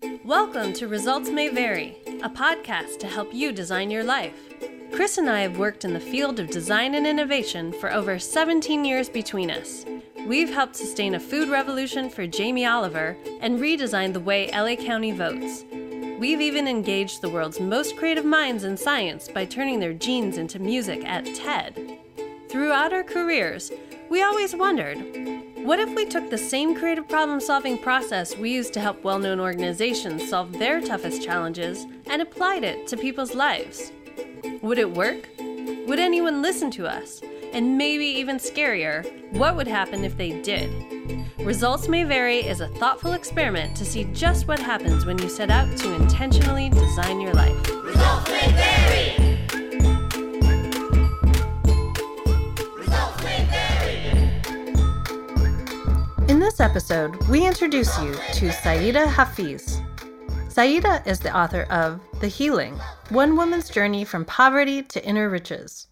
Welcome to Results May Vary, a podcast to help you design your life. Chris and I have worked in the field of design and innovation for over 17 years between us. We've helped sustain a food revolution for Jamie Oliver and redesigned the way LA County votes. We've even engaged the world's most creative minds in science by turning their genes into music at TED. Throughout our careers, we always wondered what if we took the same creative problem solving process we use to help well known organizations solve their toughest challenges and applied it to people's lives? Would it work? Would anyone listen to us? And maybe even scarier, what would happen if they did? Results May Vary is a thoughtful experiment to see just what happens when you set out to intentionally design your life. Results may vary. This episode, we introduce you to Saeeda Hafiz. Saeeda is the author of The Healing One Woman's Journey from Poverty to Inner Riches.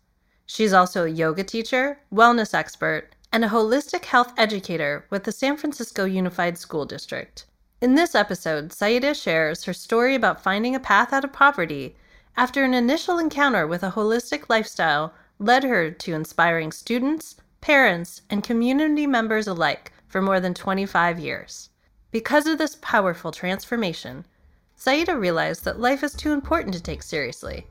She's also a yoga teacher, wellness expert, and a holistic health educator with the San Francisco Unified School District. In this episode, Saeeda shares her story about finding a path out of poverty after an initial encounter with a holistic lifestyle led her to inspiring students, parents, and community members alike for more than 25 years. Because of this powerful transformation, Saeeda realized that life is too important to take seriously,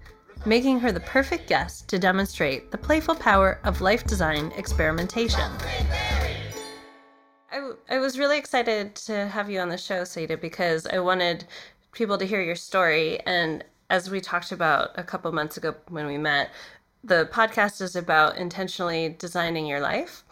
making her the perfect guest to demonstrate the playful power of life design experimentation. I, was really excited to have you on the show, Saeeda, because I wanted people to hear your story. And as we talked about a couple months ago when we met, the podcast is about intentionally designing your life.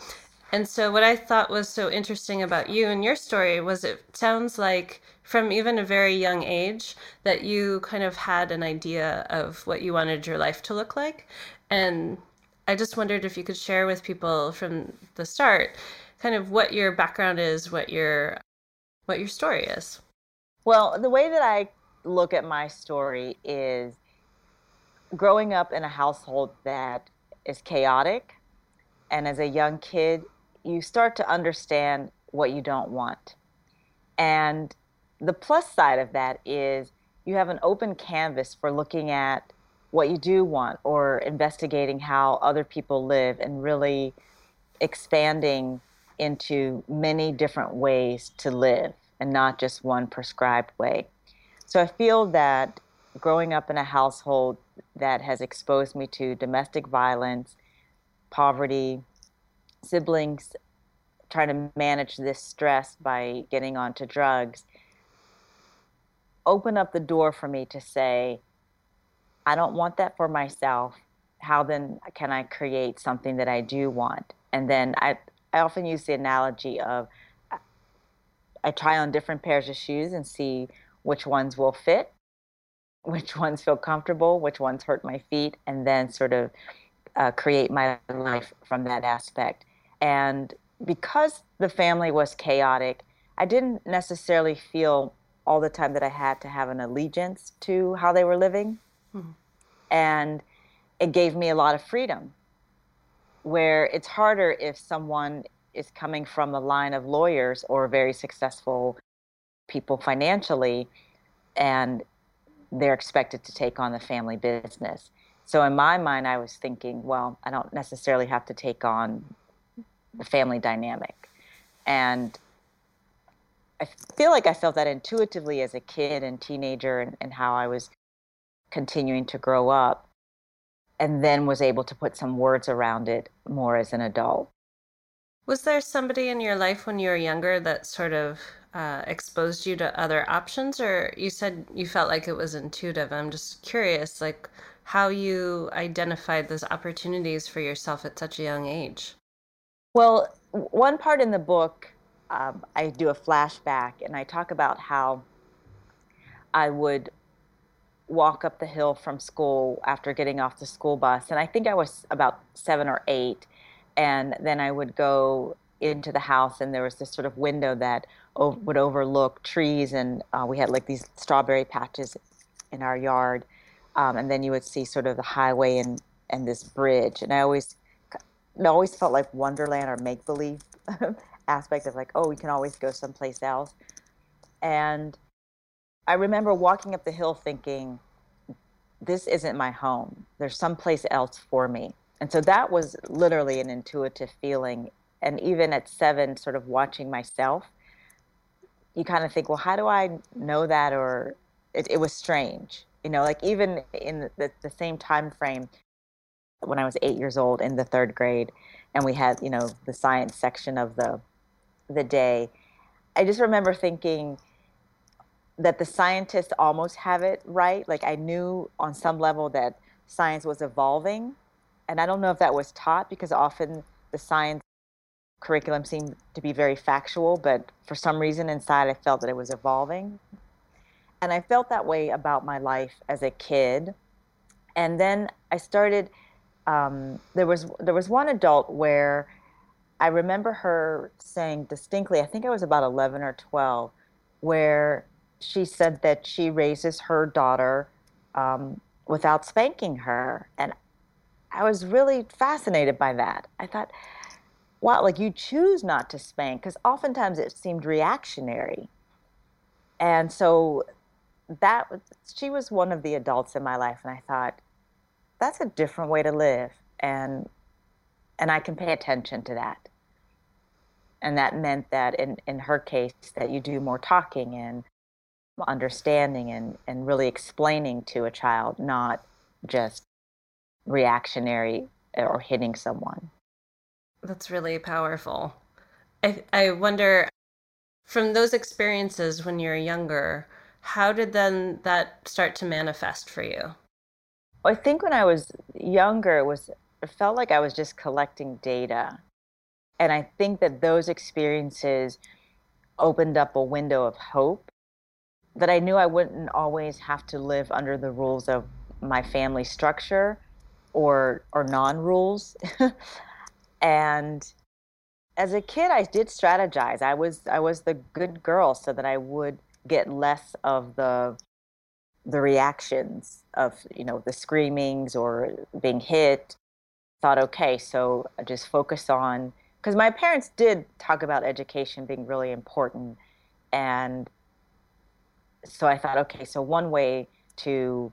And so, what I thought was so interesting about you and your story was it sounds like from even a very young age that you kind of had an idea of what you wanted your life to look like. And I just wondered if you could share with people from the start kind of what your background is, what your what your story is. Well, the way that I look at my story is growing up in a household that is chaotic. And as a young kid, you start to understand what you don't want. And the plus side of that is you have an open canvas for looking at what you do want or investigating how other people live and really expanding into many different ways to live and not just one prescribed way. So I feel that growing up in a household that has exposed me to domestic violence, poverty, siblings trying to manage this stress by getting onto drugs, open up the door for me to say, I don't want that for myself. How then can I create something that I do want? And then I, I often use the analogy of I try on different pairs of shoes and see which ones will fit, which ones feel comfortable, which ones hurt my feet, and then sort of uh, create my life from that aspect. And because the family was chaotic, I didn't necessarily feel all the time that I had to have an allegiance to how they were living. Mm-hmm. And it gave me a lot of freedom where it's harder if someone is coming from a line of lawyers or very successful people financially and they're expected to take on the family business. So in my mind I was thinking, well, I don't necessarily have to take on the family dynamic. And I feel like I felt that intuitively as a kid and teenager and, and how I was continuing to grow up and then was able to put some words around it more as an adult. Was there somebody in your life when you were younger that sort of uh, exposed you to other options, or you said you felt like it was intuitive? I'm just curious, like how you identified those opportunities for yourself at such a young age. Well, one part in the book, um, I do a flashback and I talk about how I would walk up the hill from school after getting off the school bus. And I think I was about seven or eight. And then I would go into the house, and there was this sort of window that o- would overlook trees. And uh, we had like these strawberry patches in our yard. Um, and then you would see sort of the highway and, and this bridge. And I always, it always felt like Wonderland or make believe aspect of like, oh, we can always go someplace else. And I remember walking up the hill thinking, this isn't my home. There's someplace else for me. And so that was literally an intuitive feeling. And even at seven, sort of watching myself, you kind of think, well, how do I know that? Or it, it was strange, you know, like even in the, the same time frame when I was eight years old in the third grade, and we had, you know, the science section of the the day. I just remember thinking, that the scientists almost have it right. Like I knew on some level that science was evolving. And I don't know if that was taught because often the science curriculum seemed to be very factual, but for some reason inside I felt that it was evolving. And I felt that way about my life as a kid. And then I started um, there was there was one adult where I remember her saying distinctly, I think I was about 11 or 12, where she said that she raises her daughter um, without spanking her. And I was really fascinated by that. I thought, wow, like you choose not to spank, because oftentimes it seemed reactionary. And so that she was one of the adults in my life, and I thought, that's a different way to live. And and I can pay attention to that. And that meant that in, in her case that you do more talking and understanding and, and really explaining to a child, not just reactionary or hitting someone. That's really powerful. I, I wonder from those experiences when you're younger, how did then that start to manifest for you? I think when I was younger, it was it felt like I was just collecting data. And I think that those experiences opened up a window of hope that I knew I wouldn't always have to live under the rules of my family structure or or non-rules. and as a kid I did strategize. I was I was the good girl so that I would get less of the the reactions of, you know, the screamings or being hit. Thought okay, so just focus on because my parents did talk about education being really important and so I thought, okay, so one way to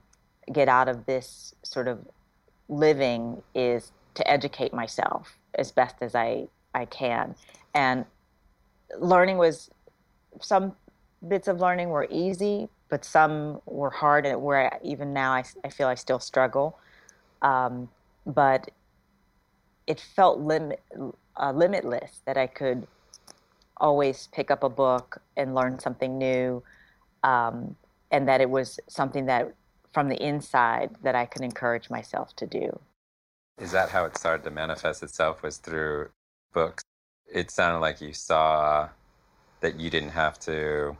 get out of this sort of living is to educate myself as best as I, I can. And learning was some bits of learning were easy, but some were hard, and where I, even now I, I feel I still struggle. Um, but it felt limit, uh, limitless that I could always pick up a book and learn something new um, and that it was something that from the inside that I could encourage myself to do. Is that how it started to manifest itself? Was through books? It sounded like you saw that you didn't have to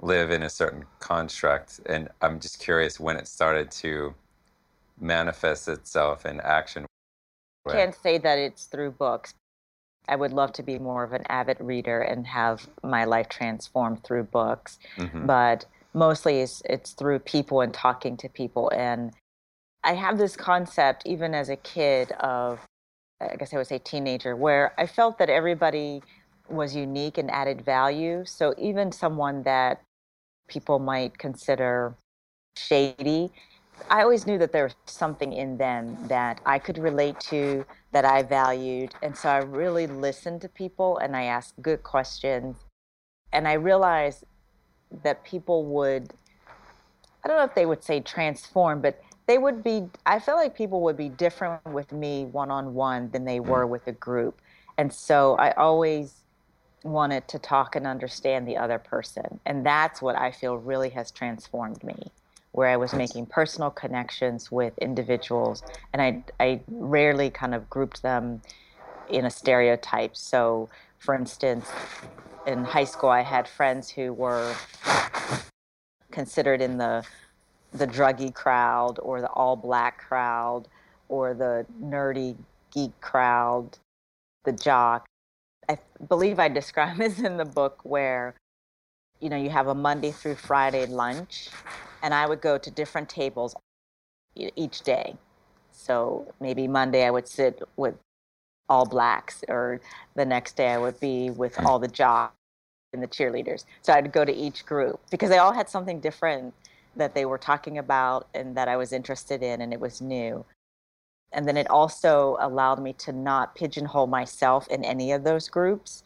live in a certain construct, and I'm just curious when it started to manifest itself in action. I can't say that it's through books. I would love to be more of an avid reader and have my life transformed through books. Mm-hmm. But mostly it's, it's through people and talking to people. And I have this concept, even as a kid, of I guess I would say teenager, where I felt that everybody was unique and added value. So even someone that people might consider shady, I always knew that there was something in them that I could relate to, that I valued. And so I really listened to people and I asked good questions. And I realized that people would, I don't know if they would say transform, but they would be, I feel like people would be different with me one on one than they mm. were with a group. And so I always wanted to talk and understand the other person. And that's what I feel really has transformed me where I was making personal connections with individuals, and I I rarely kind of grouped them in a stereotype. So, for instance, in high school, I had friends who were considered in the the druggy crowd or the all black crowd or the nerdy geek crowd, the jock. I believe I describe this in the book where you know you have a Monday through Friday lunch and I would go to different tables each day. So maybe Monday I would sit with all blacks, or the next day I would be with hmm. all the jocks. and the cheerleaders. So I'd go to each group because they all had something different that they were talking about and that I was interested in, and it was new. And then it also allowed me to not pigeonhole myself in any of those groups.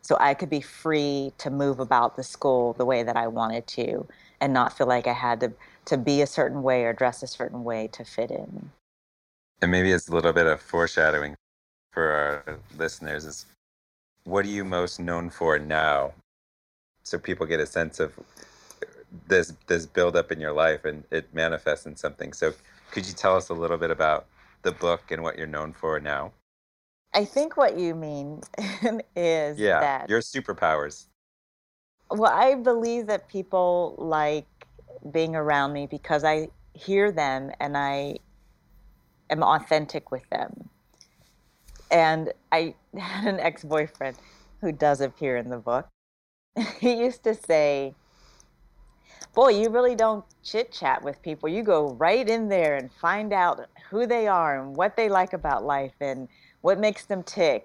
So I could be free to move about the school the way that I wanted to and not feel like I had to, to be a certain way or dress a certain way to fit in. And maybe it's a little bit of foreshadowing for our listeners is what are you most known for now? So people get a sense of this this build up in your life and it manifests in something. So could you tell us a little bit about the book and what you're known for now? I think what you mean is Yeah, that your superpowers. well, I believe that people like being around me because I hear them and I am authentic with them. And I had an ex boyfriend who does appear in the book. He used to say, Boy, you really don't chit chat with people. You go right in there and find out who they are and what they like about life and what makes them tick.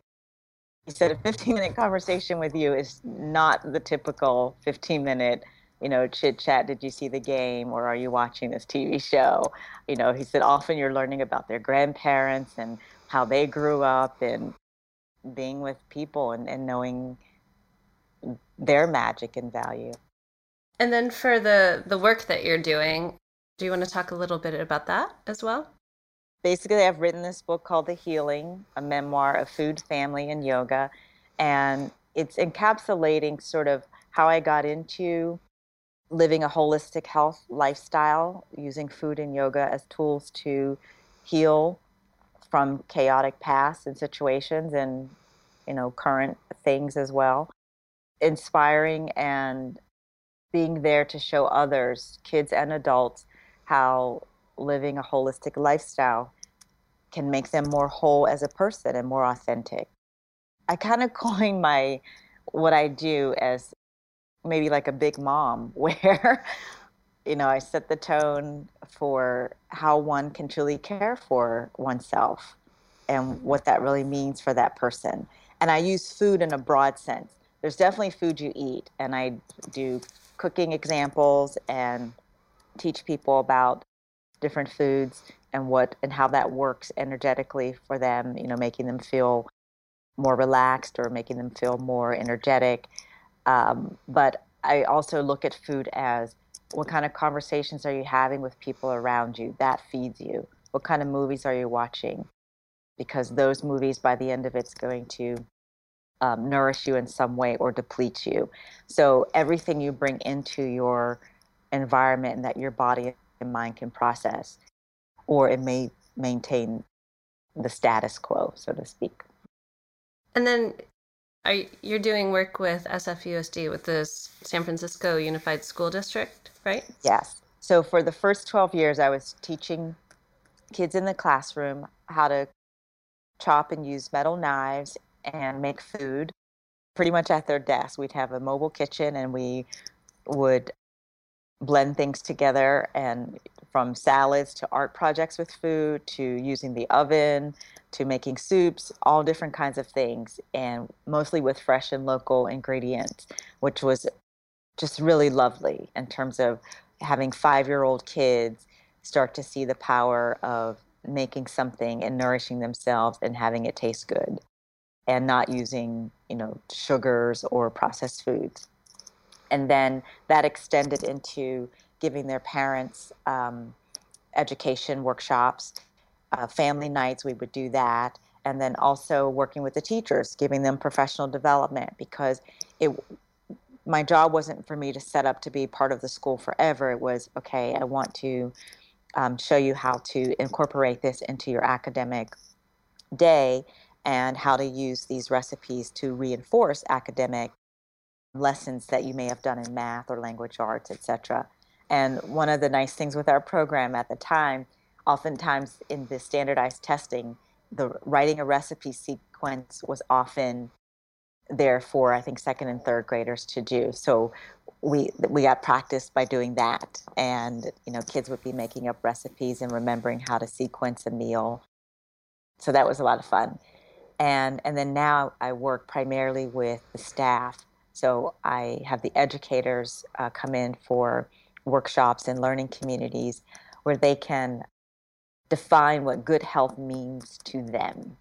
He said a 15 minute conversation with you is not the typical 15 minute, you know, chit chat. Did you see the game or are you watching this TV show? You know, he said often you're learning about their grandparents and how they grew up and being with people and, and knowing their magic and value. And then for the the work that you're doing, do you want to talk a little bit about that as well? basically i've written this book called the healing a memoir of food family and yoga and it's encapsulating sort of how i got into living a holistic health lifestyle using food and yoga as tools to heal from chaotic past and situations and you know current things as well inspiring and being there to show others kids and adults how living a holistic lifestyle can make them more whole as a person and more authentic. I kind of coin my what I do as maybe like a big mom where you know, I set the tone for how one can truly care for oneself and what that really means for that person. And I use food in a broad sense. There's definitely food you eat, and I do cooking examples and teach people about different foods and what and how that works energetically for them you know making them feel more relaxed or making them feel more energetic. Um, but i also look at food as what kind of conversations are you having with people around you that feeds you? What kind of movies are you watching? Because those movies by the end of it's going to um, nourish you in some way or deplete you so everything you bring into your environment and that your body and mind can process or it may maintain the status quo, so to speak. And then are you, you're doing work with SFUSD with the San Francisco Unified School District, right? Yes. So for the first 12 years, I was teaching kids in the classroom how to chop and use metal knives and make food pretty much at their desk. We'd have a mobile kitchen and we would blend things together and from salads to art projects with food to using the oven to making soups, all different kinds of things, and mostly with fresh and local ingredients, which was just really lovely in terms of having five year old kids start to see the power of making something and nourishing themselves and having it taste good and not using you know sugars or processed foods and then that extended into giving their parents um, education workshops, uh, family nights. We would do that, and then also working with the teachers, giving them professional development because it. My job wasn't for me to set up to be part of the school forever. It was okay. I want to um, show you how to incorporate this into your academic day and how to use these recipes to reinforce academic lessons that you may have done in math or language arts, etc. And one of the nice things with our program at the time, oftentimes in the standardized testing, the writing a recipe sequence was often there for I think second and third graders to do. So we we got practiced by doing that, and you know kids would be making up recipes and remembering how to sequence a meal. So that was a lot of fun, and and then now I work primarily with the staff. So I have the educators uh, come in for workshops and learning communities where they can define what good health means to them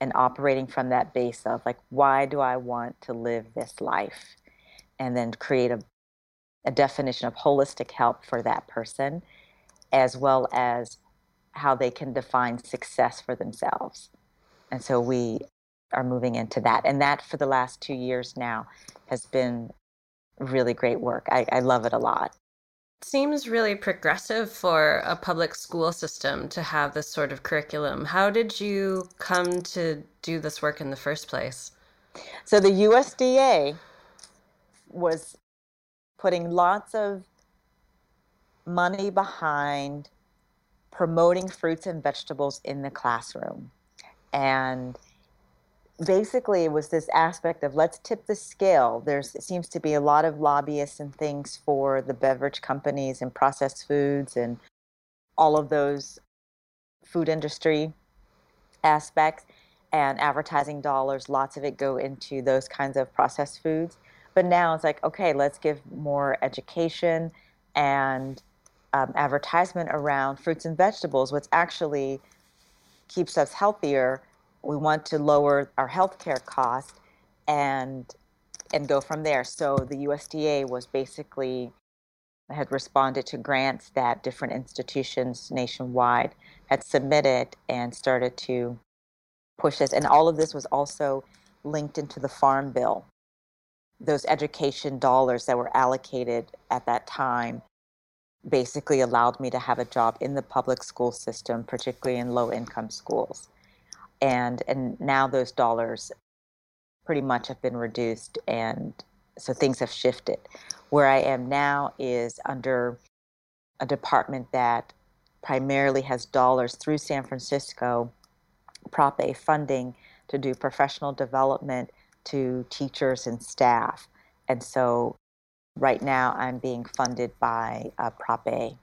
and operating from that base of like why do i want to live this life? And then create a, a definition of holistic health for that person as well as how they can define success for themselves and so we are moving into that and that for the last two years now has been really great work i, I love it a lot seems really progressive for a public school system to have this sort of curriculum. How did you come to do this work in the first place? So the USDA was putting lots of money behind promoting fruits and vegetables in the classroom. And basically it was this aspect of let's tip the scale. there seems to be a lot of lobbyists and things for the beverage companies and processed foods and all of those food industry aspects and advertising dollars. Lots of it go into those kinds of processed foods. But now it's like, okay, let's give more education and um, advertisement around fruits and vegetables, what's actually keeps us healthier we want to lower our healthcare cost and and go from there. So the USDA was basically had responded to grants that different institutions nationwide had submitted and started to push this. And all of this was also linked into the Farm Bill. Those education dollars that were allocated at that time basically allowed me to have a job in the public school system, particularly in low income schools. And and now those dollars pretty much have been reduced and so things have shifted. Where i am now is under a department that primarily has dollars through san francisco prop a funding to do professional development to teachers and staff. And so right now i'm being funded by uh, prop a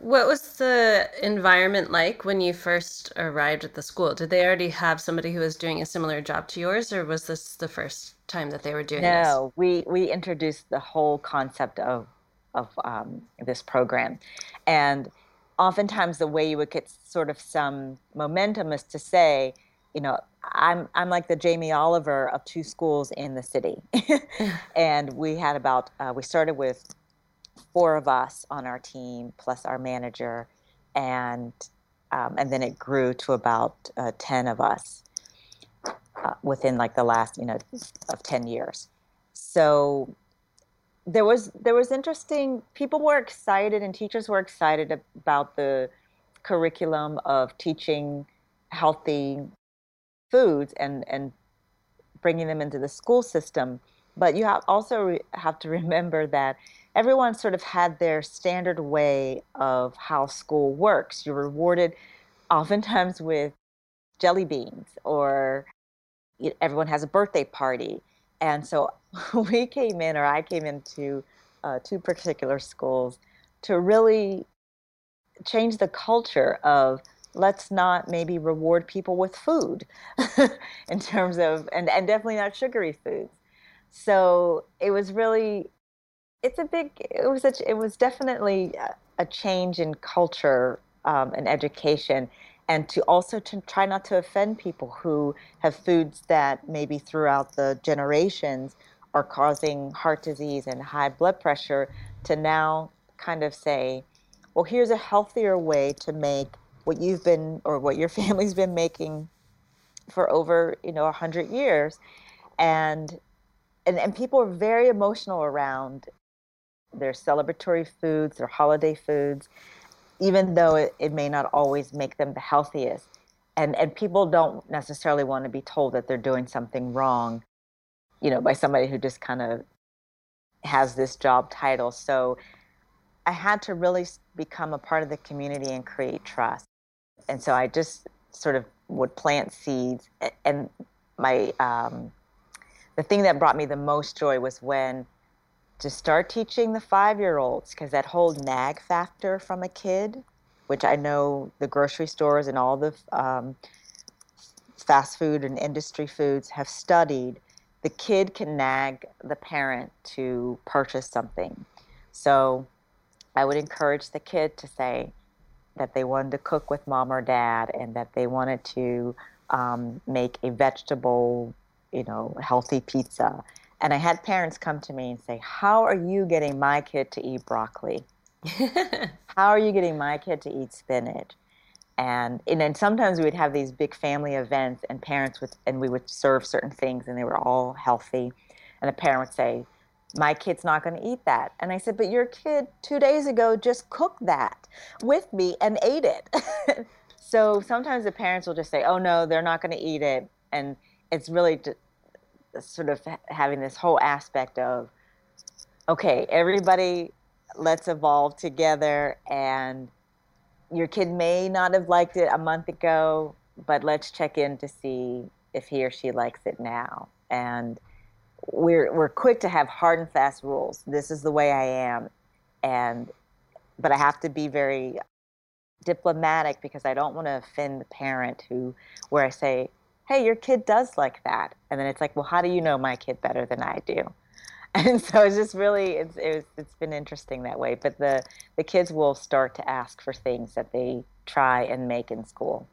what was the environment like when you first arrived at the school? Did they already have somebody who was doing a similar job to yours, or was this the first time that they were doing no, this? No, we we introduced the whole concept of of um, this program, and oftentimes the way you would get sort of some momentum is to say, you know, I'm I'm like the Jamie Oliver of two schools in the city, and we had about uh, we started with four of us on our team plus our manager, and um, and then it grew to about uh, ten of us uh, within like the last you know of ten years. So there was there was interesting. People were excited, and teachers were excited about the curriculum of teaching healthy foods and and bringing them into the school system. But you have also re- have to remember that everyone sort of had their standard way of how school works. You're rewarded oftentimes with jelly beans, or everyone has a birthday party. And so we came in, or I came into uh, two particular schools to really change the culture of let's not maybe reward people with food in terms of and, and definitely not sugary foods. So it was really it's a big it was a, it was definitely a change in culture um, and education and to also to try not to offend people who have foods that maybe throughout the generations are causing heart disease and high blood pressure to now kind of say well here's a healthier way to make what you've been or what your family's been making for over you know 100 years and and, and people are very emotional around their celebratory foods, their holiday foods, even though it, it may not always make them the healthiest. And, and people don't necessarily want to be told that they're doing something wrong, you know, by somebody who just kind of has this job title. So I had to really become a part of the community and create trust. And so I just sort of would plant seeds. And my um, the thing that brought me the most joy was when to start teaching the five year olds because that whole nag factor from a kid, which I know the grocery stores and all the um, fast food and industry foods have studied, the kid can nag the parent to purchase something. So I would encourage the kid to say that they wanted to cook with mom or dad and that they wanted to um, make a vegetable, you know, healthy pizza. And I had parents come to me and say, How are you getting my kid to eat broccoli? How are you getting my kid to eat spinach? And, and then sometimes we would have these big family events and parents would and we would serve certain things and they were all healthy and a parent would say my kid's not going to eat that. And i said but your kid two days ago just cooked that with me and ate it. So sometimes the parents will just say oh no they're not going to eat it. And it's really sort of having this whole aspect of okay everybody let's evolve together and your kid may not have liked it a month ago, but let's check in to see if he or she likes it now. And we're we're quick to have hard and fast rules. This is the way I am, and but I have to be very diplomatic because I don't want to offend the parent who where I say, "Hey, your kid does like that," and then it's like, "Well, how do you know my kid better than I do?" and so it's just really it's it's, it's been interesting that way but the the kids will start to ask for things that they try and make in school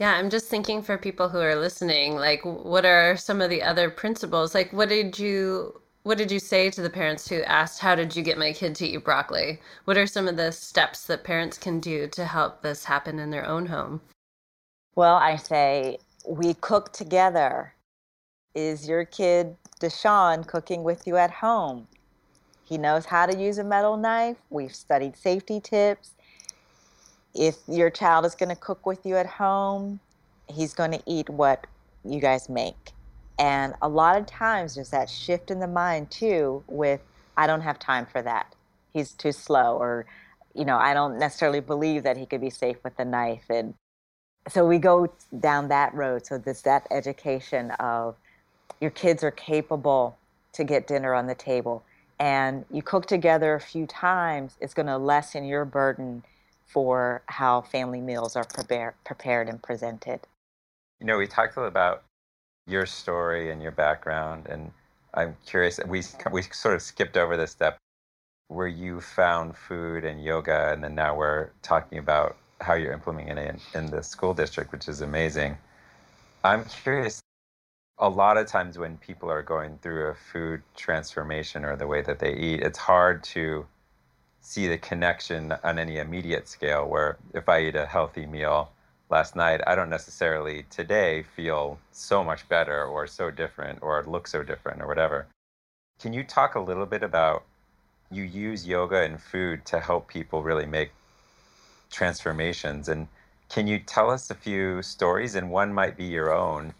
yeah i'm just thinking for people who are listening like what are some of the other principles like what did you what did you say to the parents who asked how did you get my kid to eat broccoli what are some of the steps that parents can do to help this happen in their own home well i say we cook together is your kid Deshaun cooking with you at home? He knows how to use a metal knife. We've studied safety tips. If your child is going to cook with you at home, he's going to eat what you guys make. And a lot of times there's that shift in the mind too with, I don't have time for that. He's too slow, or, you know, I don't necessarily believe that he could be safe with the knife. And so we go down that road. So there's that education of, your kids are capable to get dinner on the table and you cook together a few times, it's going to lessen your burden for how family meals are prepare, prepared and presented. You know, we talked a little about your story and your background, and I'm curious. We we sort of skipped over this step where you found food and yoga, and then now we're talking about how you're implementing it in, in the school district, which is amazing. I'm curious a lot of times when people are going through a food transformation or the way that they eat, it's hard to see the connection on any immediate scale. Where if I eat a healthy meal last night, I don't necessarily today feel so much better or so different or look so different or whatever. Can you talk a little bit about you use yoga and food to help people really make transformations? And can you tell us a few stories? And one might be your own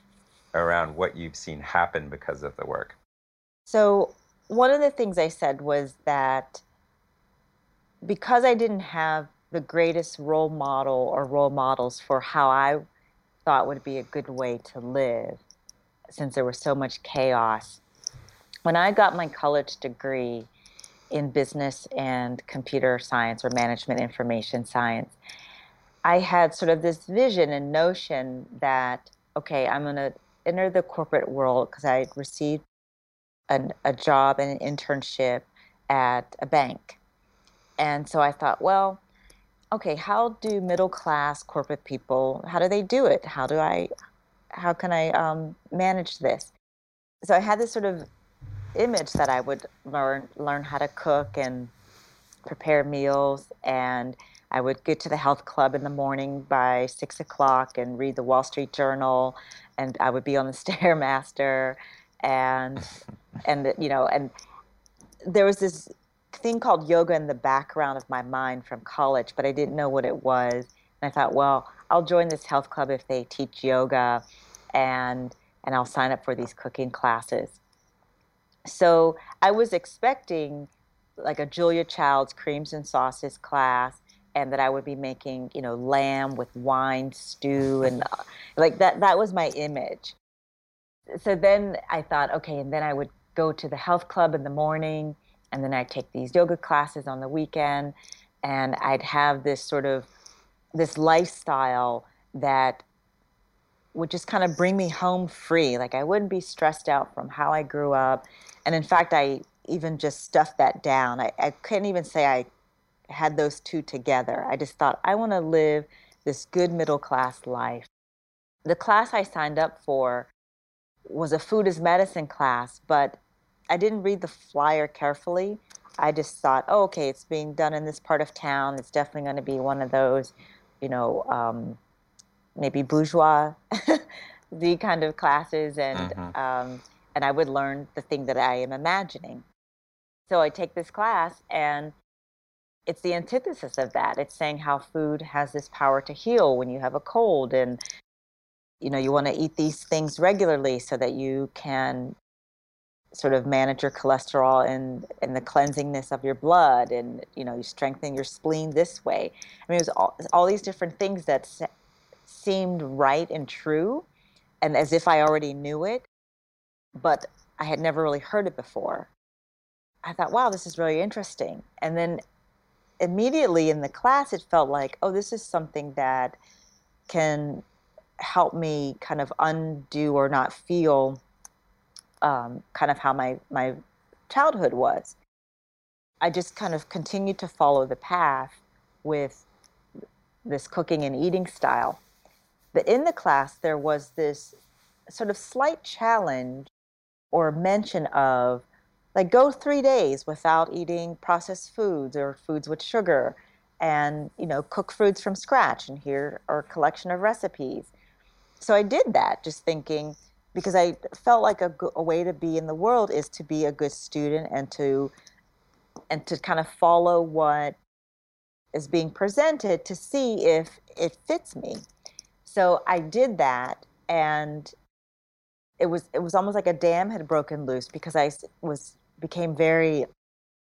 around what you've seen happen because of the work. So, one of the things I said was that because I didn't have the greatest role model or role models for how I thought would be a good way to live, since there was so much chaos, when I got my college degree in business and computer science or management information science, I had sort of this vision and notion that, okay, I'm going to enter the corporate world because I received an, a job and an internship at a bank. And so I thought, well, okay, how do middle class corporate people, how do they do it? How do I, how can I um, manage this? So I had this sort of image that I would learn, learn how to cook and prepare meals and I would get to the health club in the morning by six o'clock and read the Wall Street Journal, and I would be on the stairmaster, and and you know, and there was this thing called yoga in the background of my mind from college, but I didn't know what it was. And I thought, well, I'll join this health club if they teach yoga, and and I'll sign up for these cooking classes. So I was expecting like a Julia Child's creams and sauces class and that I would be making, you know, lamb with wine stew and uh, like that that was my image. So then I thought, okay, and then I would go to the health club in the morning and then I'd take these yoga classes on the weekend and I'd have this sort of this lifestyle that would just kind of bring me home free. Like I wouldn't be stressed out from how I grew up. And in fact, I even just stuffed that down. I, I couldn't even say I had those two together. I just thought, I want to live this good middle class life. The class I signed up for was a food as medicine class, but I didn't read the flyer carefully. I just thought, oh, okay, it's being done in this part of town. It's definitely going to be one of those, you know, um, maybe bourgeois, the kind of classes, and Mhm. um, and I would learn the thing that I am imagining. So I take this class, and it's the antithesis of that. It's saying how food has this power to heal when you have a cold, and you know you want to eat these things regularly so that you can sort of manage your cholesterol and and the cleansingness of your blood and you know you strengthen your spleen this way. I mean it was all, all these different things that se- seemed right and true and as if i already knew it but i had never really heard it before. I thought wow this is really interesting. And then immediately in the class it felt like oh this is something that can help me kind of undo or not feel um, kind of how my my childhood was. I just kind of continued to follow the path with this cooking and eating style. But in the class, there was this sort of slight challenge or mention of like go three days without eating processed foods or foods with sugar and you know cook foods from scratch and here are a collection of recipes so i did that just thinking because I felt like a, a way to be in the world is to be a good student and to and to kind of follow what is being presented to see if it fits me. So I did that and it was it was almost like a dam had broken loose because I was became very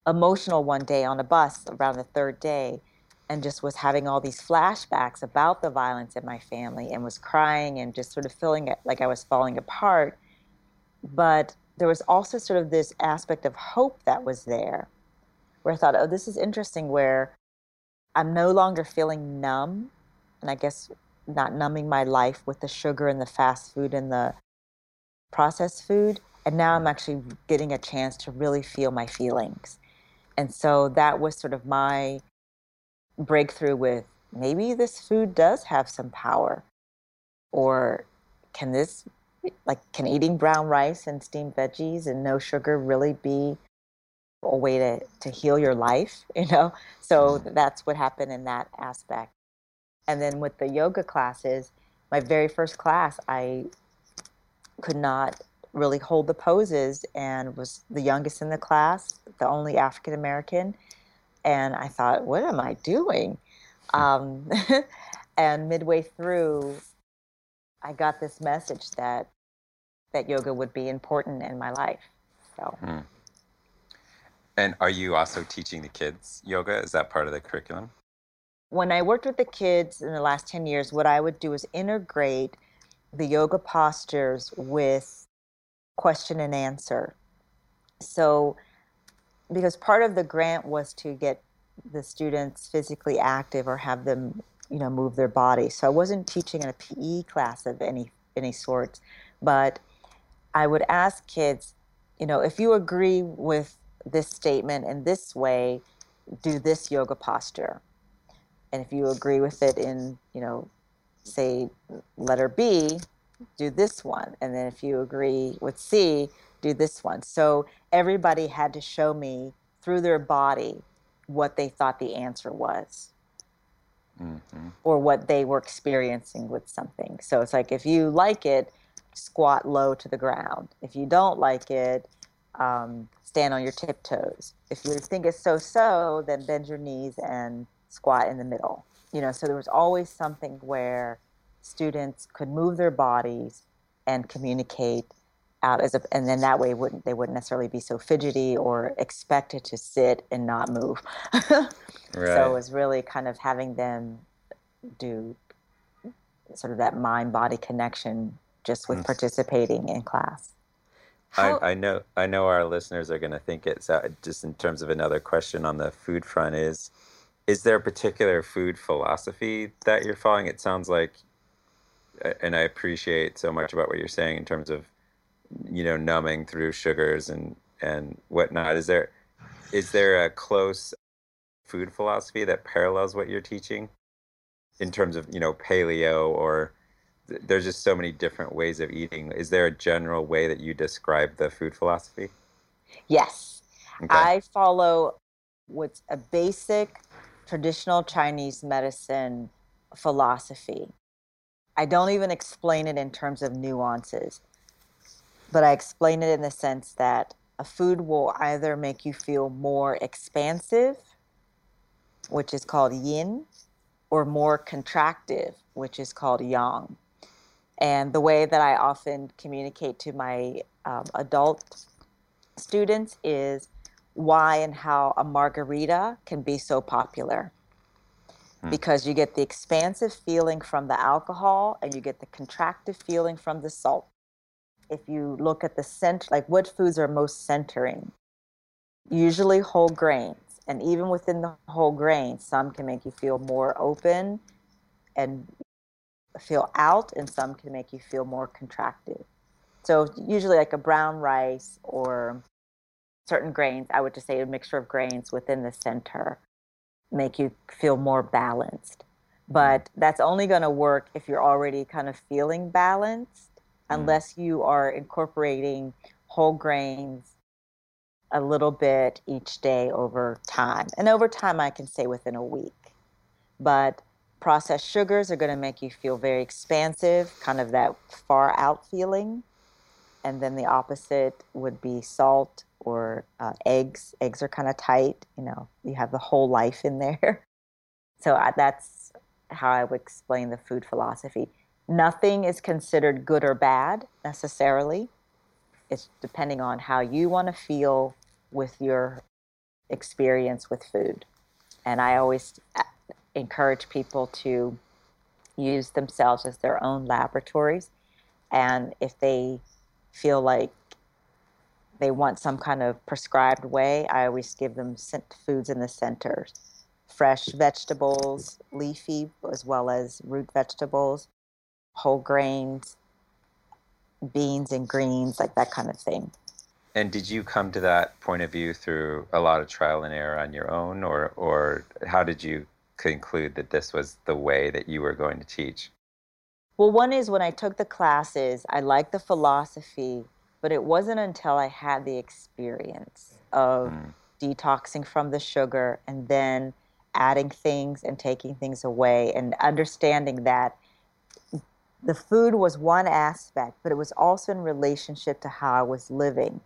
emotional one day on a bus around the third day and just was having all these flashbacks about the violence in my family and was crying and just sort of feeling like I was falling apart. But there was also sort of this aspect of hope that was there where I thought, oh, this is interesting where I'm no longer feeling numb. And I guess not numbing my life with the sugar and the fast food and the processed food. And now I'm actually getting a chance to really feel my feelings. And so that was sort of my breakthrough with maybe this food does have some power or can this like can eating brown rice and steamed veggies and no sugar really be a way to, to heal your life? You know? So mm-hmm. that's what happened in that aspect. And then with the yoga classes my very first class i could not really hold the poses and was the youngest in the class the only african american and I thought, what am I doing? Um, and midway through, I got this message that that yoga would be important in my life. So And are you also teaching the kids yoga? Is that part of the curriculum? when I worked with the kids in the last 10 years, what I would do is integrate the yoga postures with question and answer. So, because part of the grant was to get the students physically active or have them, you know, move their body. So I wasn't teaching in a PE class of any any sort, but I would ask kids, you know, if you agree with this statement in this way, do this yoga posture and if you agree with it in you know say letter b do this one and then if you agree with c do this one. So everybody had to show me through their body what they thought the answer was hmm or what they were experiencing with something. So it's like if you like it squat low to the ground. If you don't like it um, stand on your tiptoes. If you think it's so so then bend your knees and squat in the middle you know? So there was always something where students could move their bodies and communicate out as a and then that way wouldn't they wouldn't necessarily be so fidgety or expected to sit and not move Right. so it was really kind of having them do sort of that mind body connection just with Mm. participating in class How- I, I know I know our listeners are going to think it's uh, just in terms of another question on the food front is is there a particular food philosophy that you're following? It sounds like and I appreciate so much about what you're saying in terms of, you know, numbing through sugars and and whatnot. Is there is there a close food philosophy that parallels what you're teaching in terms of you know paleo or there's just so many different ways of eating. Is there a general way that you describe the food philosophy? Yes. Okay. I follow what's a basic traditional Chinese medicine philosophy. I don't even explain it in terms of nuances, but I explain it in the sense that a food will either make you feel more expansive, which is called yin, or more contractive, which is called yang. And the way that I often communicate to my um, adult students is why and how a margarita can be so popular. Hmm. Because you get the expansive feeling from the alcohol and you get the contractive feeling from the salt. If you look at the center, like what foods are most centering? Usually whole grains. And even within the whole grains, some can make you feel more open and feel out, and some can make you feel more contracted. So usually like a brown rice or certain grains, I would just say a mixture of grains within the center make you feel more balanced. Mm-hmm. But that's only going to work if you're already kind of feeling balanced. Unless you are incorporating whole grains a little bit each day over time. And over time, I can say within a week. But processed sugars are going to make you feel very expansive, kind of that far out feeling. And then the opposite would be salt or uh, eggs. Eggs are kind of tight. You know, you have the whole life in there. So I, that's how I would explain the food philosophy. Nothing is considered good or bad necessarily. It's depending on how you want to feel with your experience with food. And I always uh, encourage people to use themselves as their own laboratories. And if they feel like they want some kind of prescribed way, I always give them foods in the center fresh vegetables, leafy as well as root vegetables, whole grains, beans and greens, like that kind of thing. And did you come to that point of view through a lot of trial and error on your own, or, or how did you conclude that this was the way that you were going to teach? Well, one is when I took the classes, I liked the philosophy but it wasn't until I had the experience of mm. detoxing from the sugar and then adding things and taking things away and understanding that the food was one aspect, but it was also in relationship to how I was living.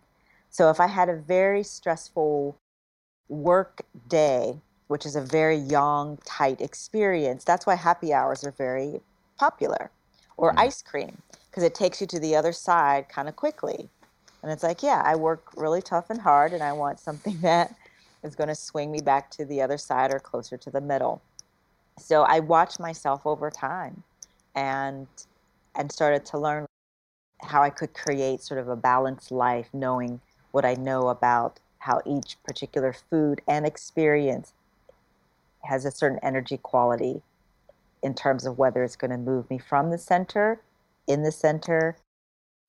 So if I had a very stressful work day, which is a very yang, tight experience, that's why happy hours are very popular, or mm. ice cream because it takes you to the other side kind of quickly. And it's like, yeah, I work really tough and hard, and I want something that is going to swing me back to the other side or closer to the middle. So I watch myself over time and and started to learn how I could create sort of a balanced life, knowing what I know about how each particular food and experience has a certain energy quality in terms of whether it's going to move me from the center in the center,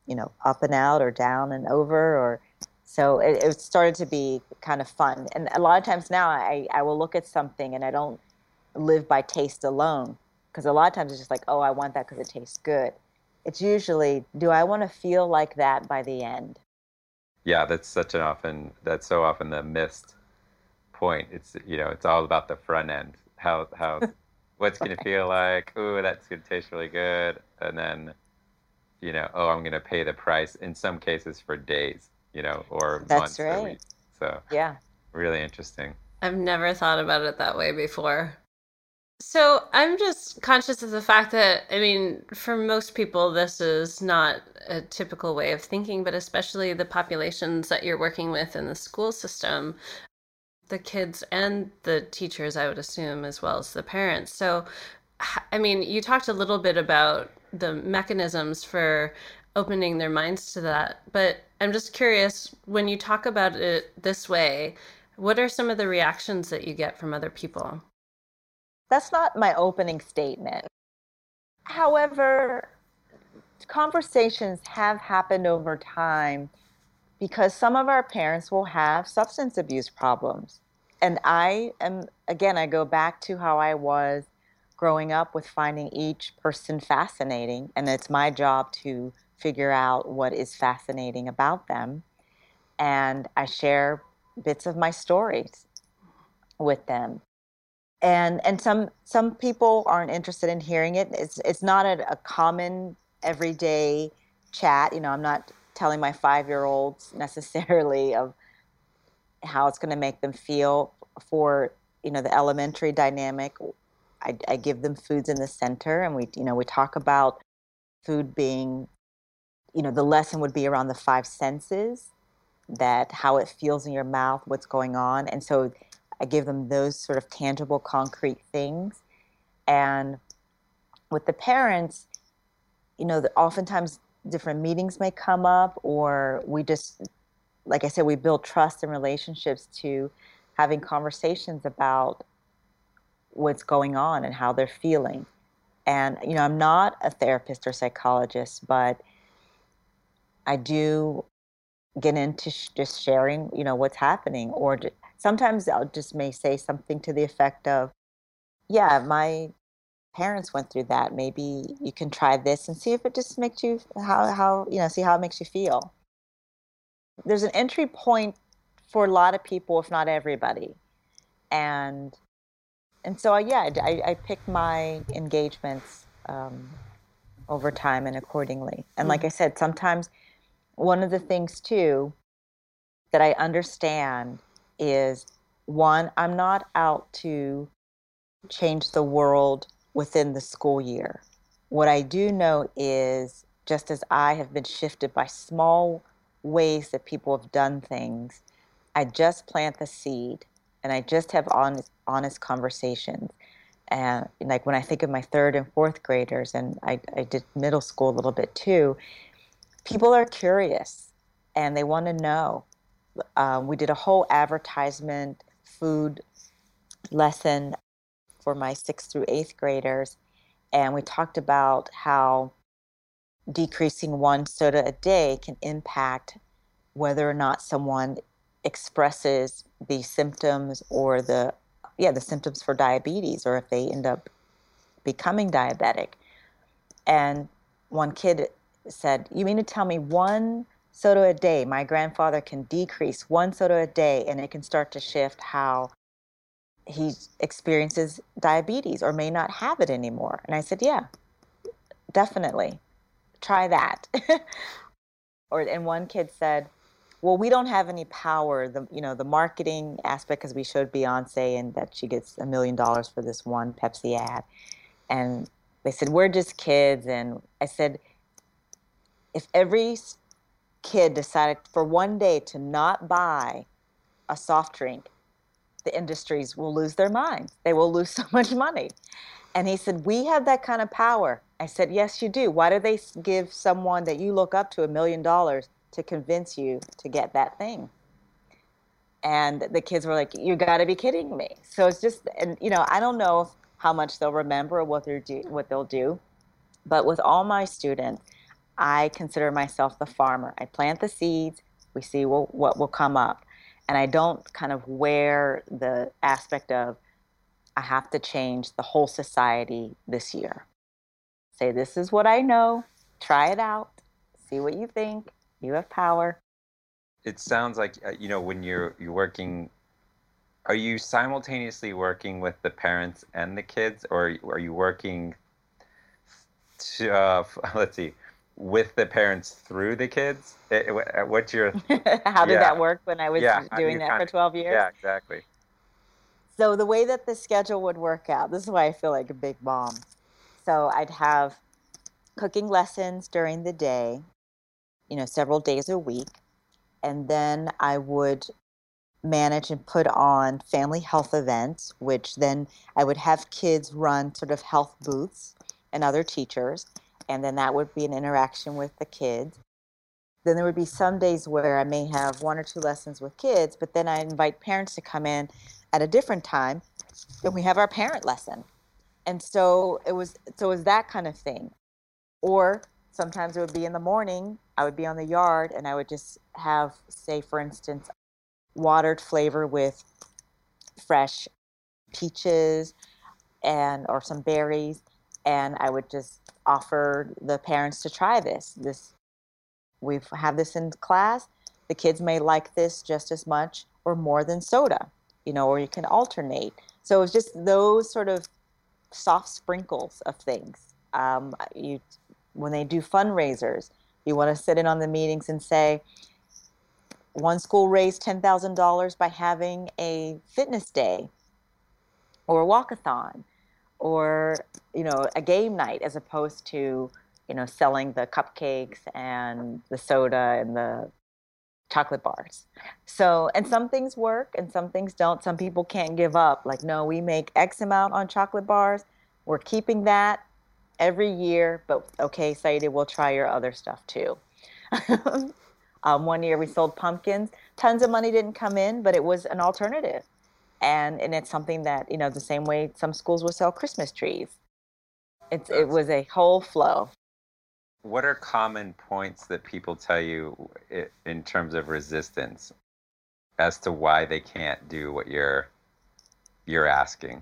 you know, up and out or down and over or so it, it started to be kind of fun. And a lot of times now I, I will look at something and I don't live by taste alone because a lot of times it's just like, oh, I want that because it tastes good. It's usually, do I want to feel like that by the end? Yeah, that's such an often, that's so often the missed point. It's, you know, it's all about the front end. How, how, what's going to feel like? Ooh, that's going to taste really good. And then, you know, oh, I'm going to pay the price in some cases for days, you know, or That's months right. or weeks. So, yeah. Really interesting. I've never thought about it that way before. So, I'm just conscious of the fact that, I mean, for most people, this is not a typical way of thinking, but especially the populations that you're working with in the school system, the kids and the teachers, I would assume, as well as the parents. So, I mean, you talked a little bit about the mechanisms for opening their minds to that. But I'm just curious when you talk about it this way, what are some of the reactions that you get from other people? That's not my opening statement. However, conversations have happened over time because some of our parents will have substance abuse problems. And I am, again, I go back to how I was growing up with finding each person fascinating. And it's my job to figure out what is fascinating about them. And I share bits of my stories with them. And and some some people aren't interested in hearing it. It's it's not a, a common everyday chat. You know, I'm not telling my five year olds necessarily of how it's going to make them feel for you know the elementary dynamic I, I, give them foods in the center and we you know we talk about food being you know the lesson would be around the five senses that how it feels in your mouth what's going on and so i give them those sort of tangible concrete things. And with the parents you know oftentimes different meetings may come up or we just like i said we build trust and relationships to having conversations about what's going on and how they're feeling. And you know i'm not a therapist or psychologist but i do get into sh- just sharing you know what's happening or sometimes i'll just may say something to the effect of yeah my parents went through that. Maybe you can try this and see if it just makes you how how you know see how it makes you feel. There's an entry point for a lot of people if not everybody. And and so yeah i, I pick my engagements um, over time and accordingly. And like i said sometimes one of the things too that i understand is one i'm not out to change the world within the school year. What I do know is just as I have been shifted by small ways that people have done things, I just plant the seed and I just have honest, honest conversations. And like when I think of my third and fourth graders, and I, I did middle school a little bit too, people are curious and they want to know. Um, we did a whole advertisement food lesson for my sixth through eighth graders. And we talked about how decreasing one soda a day can impact whether or not someone expresses the symptoms or the yeah the symptoms for diabetes or if they end up becoming diabetic and one kid said you mean to tell me one soda a day my grandfather can decrease one soda a day and it can start to shift how he experiences diabetes or may not have it anymore. And I said, yeah, definitely. Try that. or and one kid said, well, we don't have any power. The you know the marketing aspect because we showed Beyonce and that she gets a million dollars for this one Pepsi ad, and they said we're just kids. And I said, if every kid decided for one day to not buy a soft drink the industries will lose their minds. They will lose so much money. And he said, We have that kind of power. I said, Yes, you do. Why do they give someone that you look up to a million dollars to convince you to get that thing? And the kids were like, You got to be kidding me. So it's just, and you know, I don't know how much they'll remember or what, they're do, what they'll do. But with all my students, I consider myself the farmer. I plant the seeds, we see what, what will come up and I don't kind of wear the aspect of I have to change the whole society this year. Say, this is what I know, try it out, see what you think. You have power. It sounds like uh, you know when you're you're working are you simultaneously working with the parents and the kids or are you working to, uh, let's see with the parents through the kids? Eh, eh, uh, what's your how did yeah. that work when I was yeah, doing that for twelve years? Yeah, exactly. So the way that the schedule would work out, this is why I feel like a big mom. So I'd have cooking lessons during the day, you know, several days a week, and then I would manage and put on family health events, which then I would have kids run sort of health booths and other teachers and then that would be an interaction with the kids. Then there would be some days where I may have one or two lessons with kids, but then I invite parents to come in at a different time, and we have our parent lesson. And so it was so it was that kind of thing. Or sometimes it would be in the morning. I would be on the yard and I would just have, say, for instance, watered flavor with fresh peaches and or some berries and I would just offer the parents to try this. This we've this in class. The kids may like this just as much or more than soda, you know, or you can alternate. So it's just those sort of soft sprinkles of things. Um, you when they do fundraisers, you want to sit in on the meetings and say, one school raised $10,000 by having a fitness day or a walkathon or, you know, a game night as opposed to, you know, selling the cupcakes and the soda and the chocolate bars. So, and some things work and some things don't. Some people can't give up. Like, no, we make X amount on chocolate bars. We're keeping that every year, but okay, Saeeda, we'll try your other stuff too. um, one year we sold pumpkins. Tons of money didn't come in, but it was an alternative. And, and it's something that, you know, the same way some schools will sell Christmas trees. It's, it was a whole flow. What are common points that people tell you in terms of resistance as to why they can't do what you're you're asking?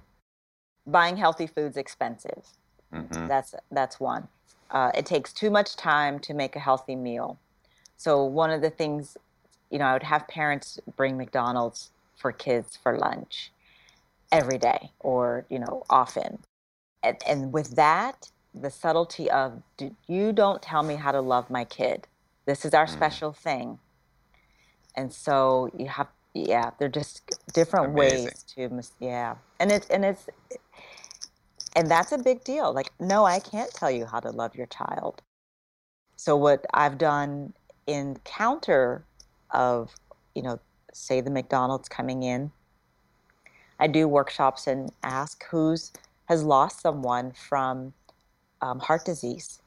Buying healthy foods expensive. Mm-hmm. That's that's one. Uh, it takes too much time to make a healthy meal. So one of the things, you know, I would have parents bring McDonald's for kids for lunch every day or you know often, and, and with that, the subtlety of you don't tell me how to love my kid. This is our mm. special thing, and so you have yeah, they're just different Amazing. ways to yeah, and it's and it's and that's a big deal. Like, no, I can't tell you how to love your child. So what I've done in counter of, you know, say the McDonald's coming in, I do workshops and ask who's has lost someone from um, heart disease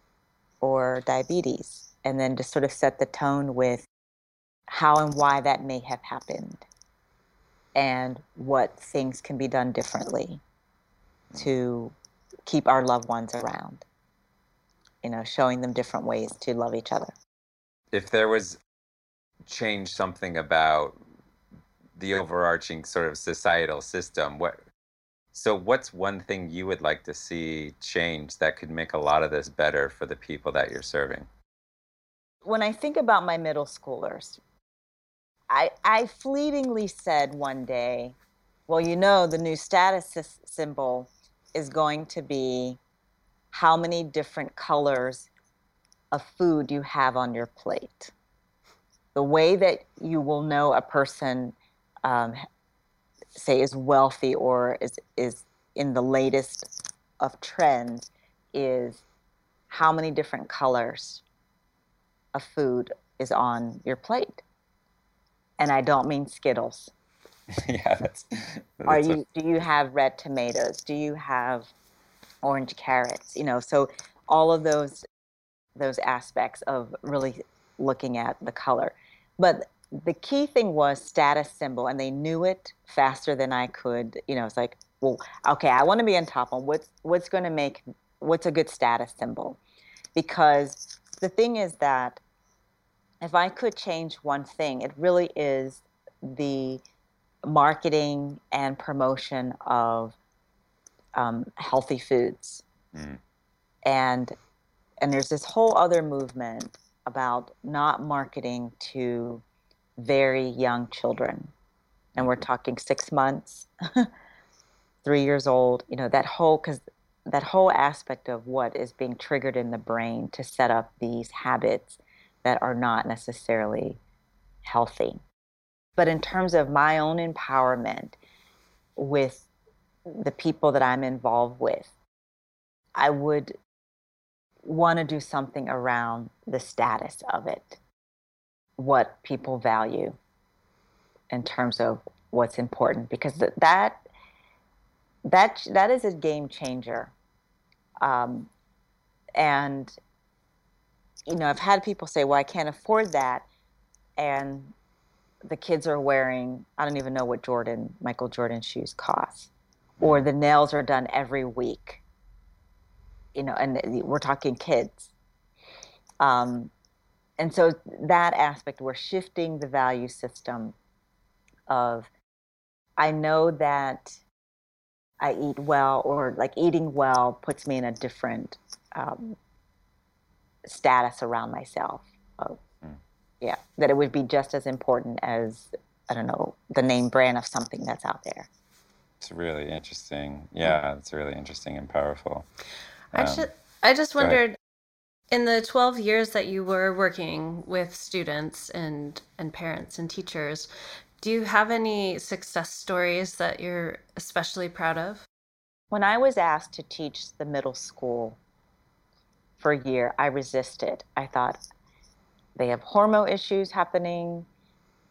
or diabetes, and then just sort of set the tone with how and why that may have happened, and what things can be done differently to keep our loved ones around. You know, showing them different ways to love each other. If there was change something about the overarching sort of societal system, what so what's one thing you would like to see change that could make a lot of this better for the people that you're serving? When I think about my middle schoolers, I I fleetingly said one day, well, you know, the new status symbol is going to be how many different colors of food you have on your plate. The way that you will know a person, um, say, is wealthy or is, is in the latest of trends is how many different colors of food is on your plate. And I don't mean Skittles. yeah, that's. that's Are you? A... Do you have red tomatoes? Do you have orange carrots? You know, so all of those those aspects of really looking at the color, but the key thing was status symbol, and they knew it faster than I could. You know, it's like, well, okay, I want to be on top on what's what's going to make what's a good status symbol, because the thing is that if I could change one thing, it really is the marketing and promotion of um, healthy foods. Mm. And and there's this whole other movement about not marketing to very young children. And we're talking six months, three years old, you know, that whole, because that whole aspect of what is being triggered in the brain to set up these habits that are not necessarily healthy. But in terms of my own empowerment with the people that I'm involved with, I would want to do something around the status of it, what people value in terms of what's important, because that that that is a game changer. Um, and you know, I've had people say, "Well, I can't afford that," and the kids are wearing I don't even know what Jordan Michael Jordan shoes cost, or the nails are done every week. You know, and we're talking kids, Um, and so that aspect, we're shifting the value system of I know that I eat well, or like eating well puts me in a different um, status around myself. Of, Mm. Yeah, that it would be just as important as I don't know the name brand of something that's out there. It's really interesting. Yeah, it's really interesting and powerful. I Um, just, I just wondered, in the 12 years that you were working with students and, and parents and teachers, do you have any success stories that you're especially proud of? When I was asked to teach the middle school for a year, I resisted. I thought they have hormone issues happening.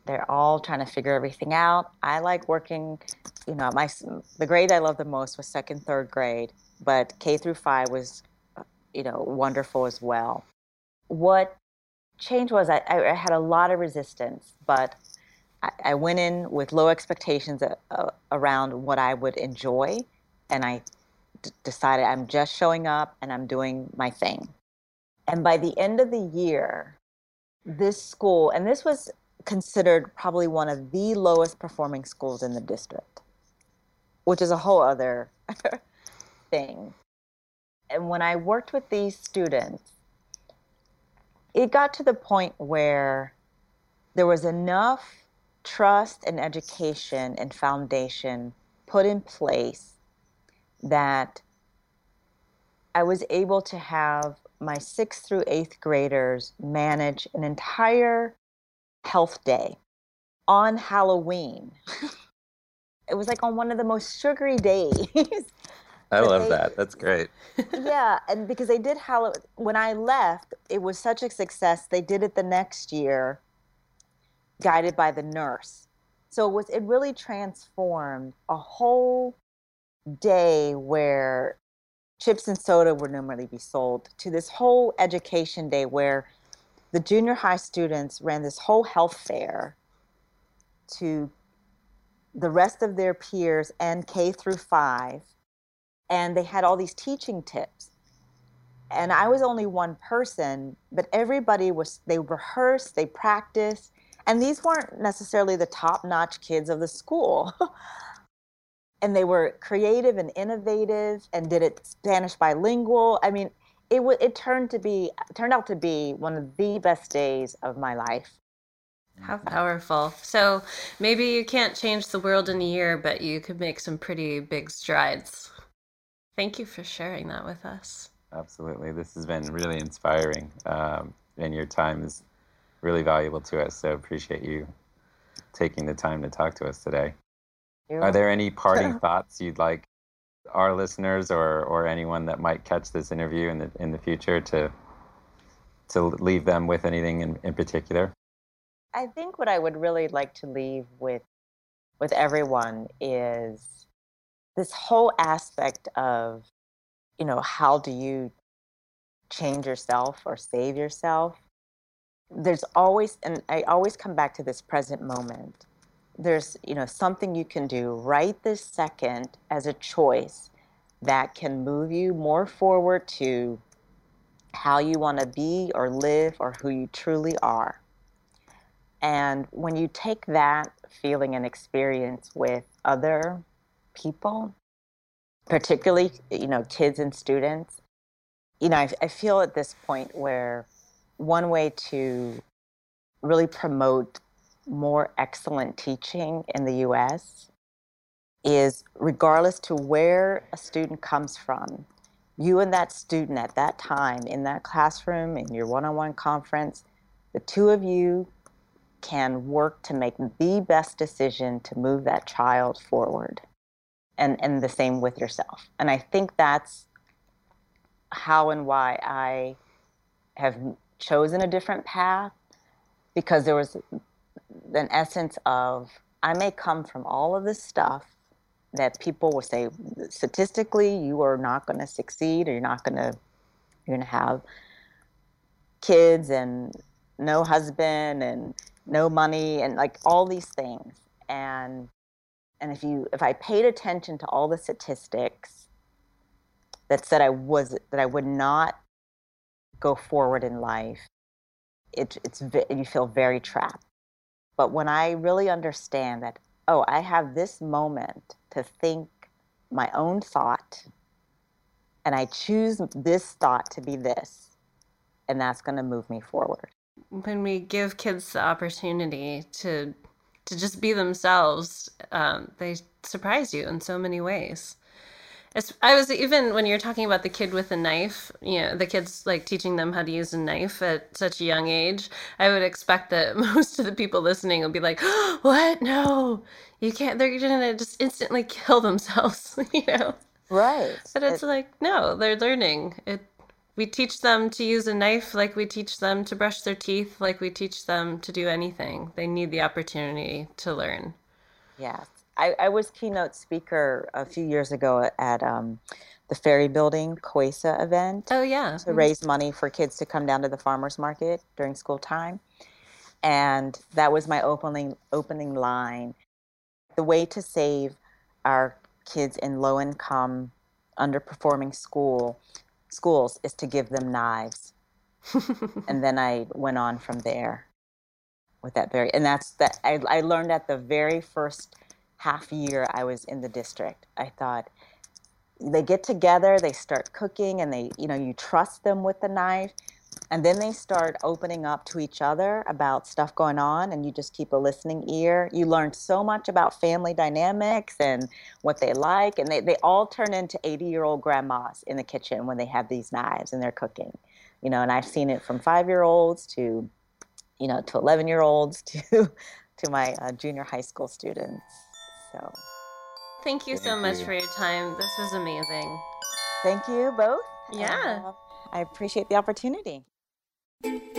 They're all trying to figure everything out. I like working, you know, my the grade I loved the most was second, third grade, but K through 5 was you know, wonderful as well. What changed was I, I had a lot of resistance, but I, I went in with low expectations uh, uh, around what I would enjoy, and I d- decided I'm just showing up and I'm doing my thing. And by the end of the year, this school, and this was considered probably one of the lowest performing schools in the district, which is a whole other thing. And when I worked with these students, it got to the point where there was enough trust and education and foundation put in place that I was able to have my sixth through eighth graders manage an entire health day on Halloween. it was like on one of the most sugary days. I love they- that. That's great. yeah, and because they did Halloween when I left, it was such a success. They did it the next year, guided by the nurse. So it was it really transformed a whole day where chips and soda would normally be sold to this whole education day where the junior high students ran this whole health fair to the rest of their peers and K through 5 and they had all these teaching tips and i was only one person but everybody was they rehearsed they practiced and these weren't necessarily the top notch kids of the school and they were creative and innovative and did it spanish bilingual i mean it w- it turned to be turned out to be one of the best days of my life How powerful. So maybe you can't change the world in a year, but you could make some pretty big strides. Thank you for sharing that with us. Absolutely. This has been really inspiring. Um, and your time is really valuable to us. So appreciate you taking the time to talk to us today. Are there any parting thoughts you'd like our listeners or, or anyone that might catch this interview in the in the future to to leave them with anything in, in particular? I think what I would really like to leave with with everyone is this whole aspect of you know how do you change yourself or save yourself? There's always and I always come back to this present moment. There's you know something you can do right this second as a choice that can move you more forward to how you want to be or live or who you truly are. And when you take that feeling and experience with other people, particularly, you know, kids and students, you know, I, I feel at this point where one way to really promote more excellent teaching in the US is regardless to where a student comes from, you and that student at that time in that classroom, in your one on one conference, the two of you can work to make the best decision to move that child forward and and the same with yourself. And i think that's how and why i have chosen a different path because there was an essence of i may come from all of this stuff that people will say statistically you are not going to succeed or you're not going to you're going to have kids and no husband and no money and like all these things. And and if you if i paid attention to all the statistics that said i was that i would not go forward in life, it, it's you feel very trapped. But when I really understand that, oh, I have this moment to think my own thought, and I choose this thought to be this, and that's going to move me forward. When we give kids the opportunity to to just be themselves, um, they surprise you in so many ways. It's, I was even when you're talking about the kid with a knife, you know, the kids like teaching them how to use a knife at such a young age. I would expect that most of the people listening will be like, oh, "What? No, you can't." They're gonna just instantly kill themselves, you know. Right. But it's it, like no, they're learning. It we teach them to use a knife like we teach them to brush their teeth, like we teach them to do anything. They need the opportunity to learn. Yes. I, I was keynote speaker a few years ago at um, the Ferry Building CUESA event. Oh, yeah. To raise money for kids to come down to the farmer's market during school time. And that was my opening, opening line. The way to save our kids in low income, underperforming school schools is to give them knives. and then I went on from there with that very and that's that I, I learned at the very first half year I was in the district. I thought they get together, they start cooking and they you know you trust them with the knife and then they start opening up to each other about stuff going on and you just keep a listening ear. You learn so much about family dynamics and what they like and they, they all turn into 80 year old grandmas in the kitchen when they have these knives and they're cooking you know and i've seen it from five year olds to you know to 11 year olds to to my uh, junior high school students so. Thank you thank so much for your time. This was amazing. Thank you both yeah. and, uh, I appreciate the opportunity thank you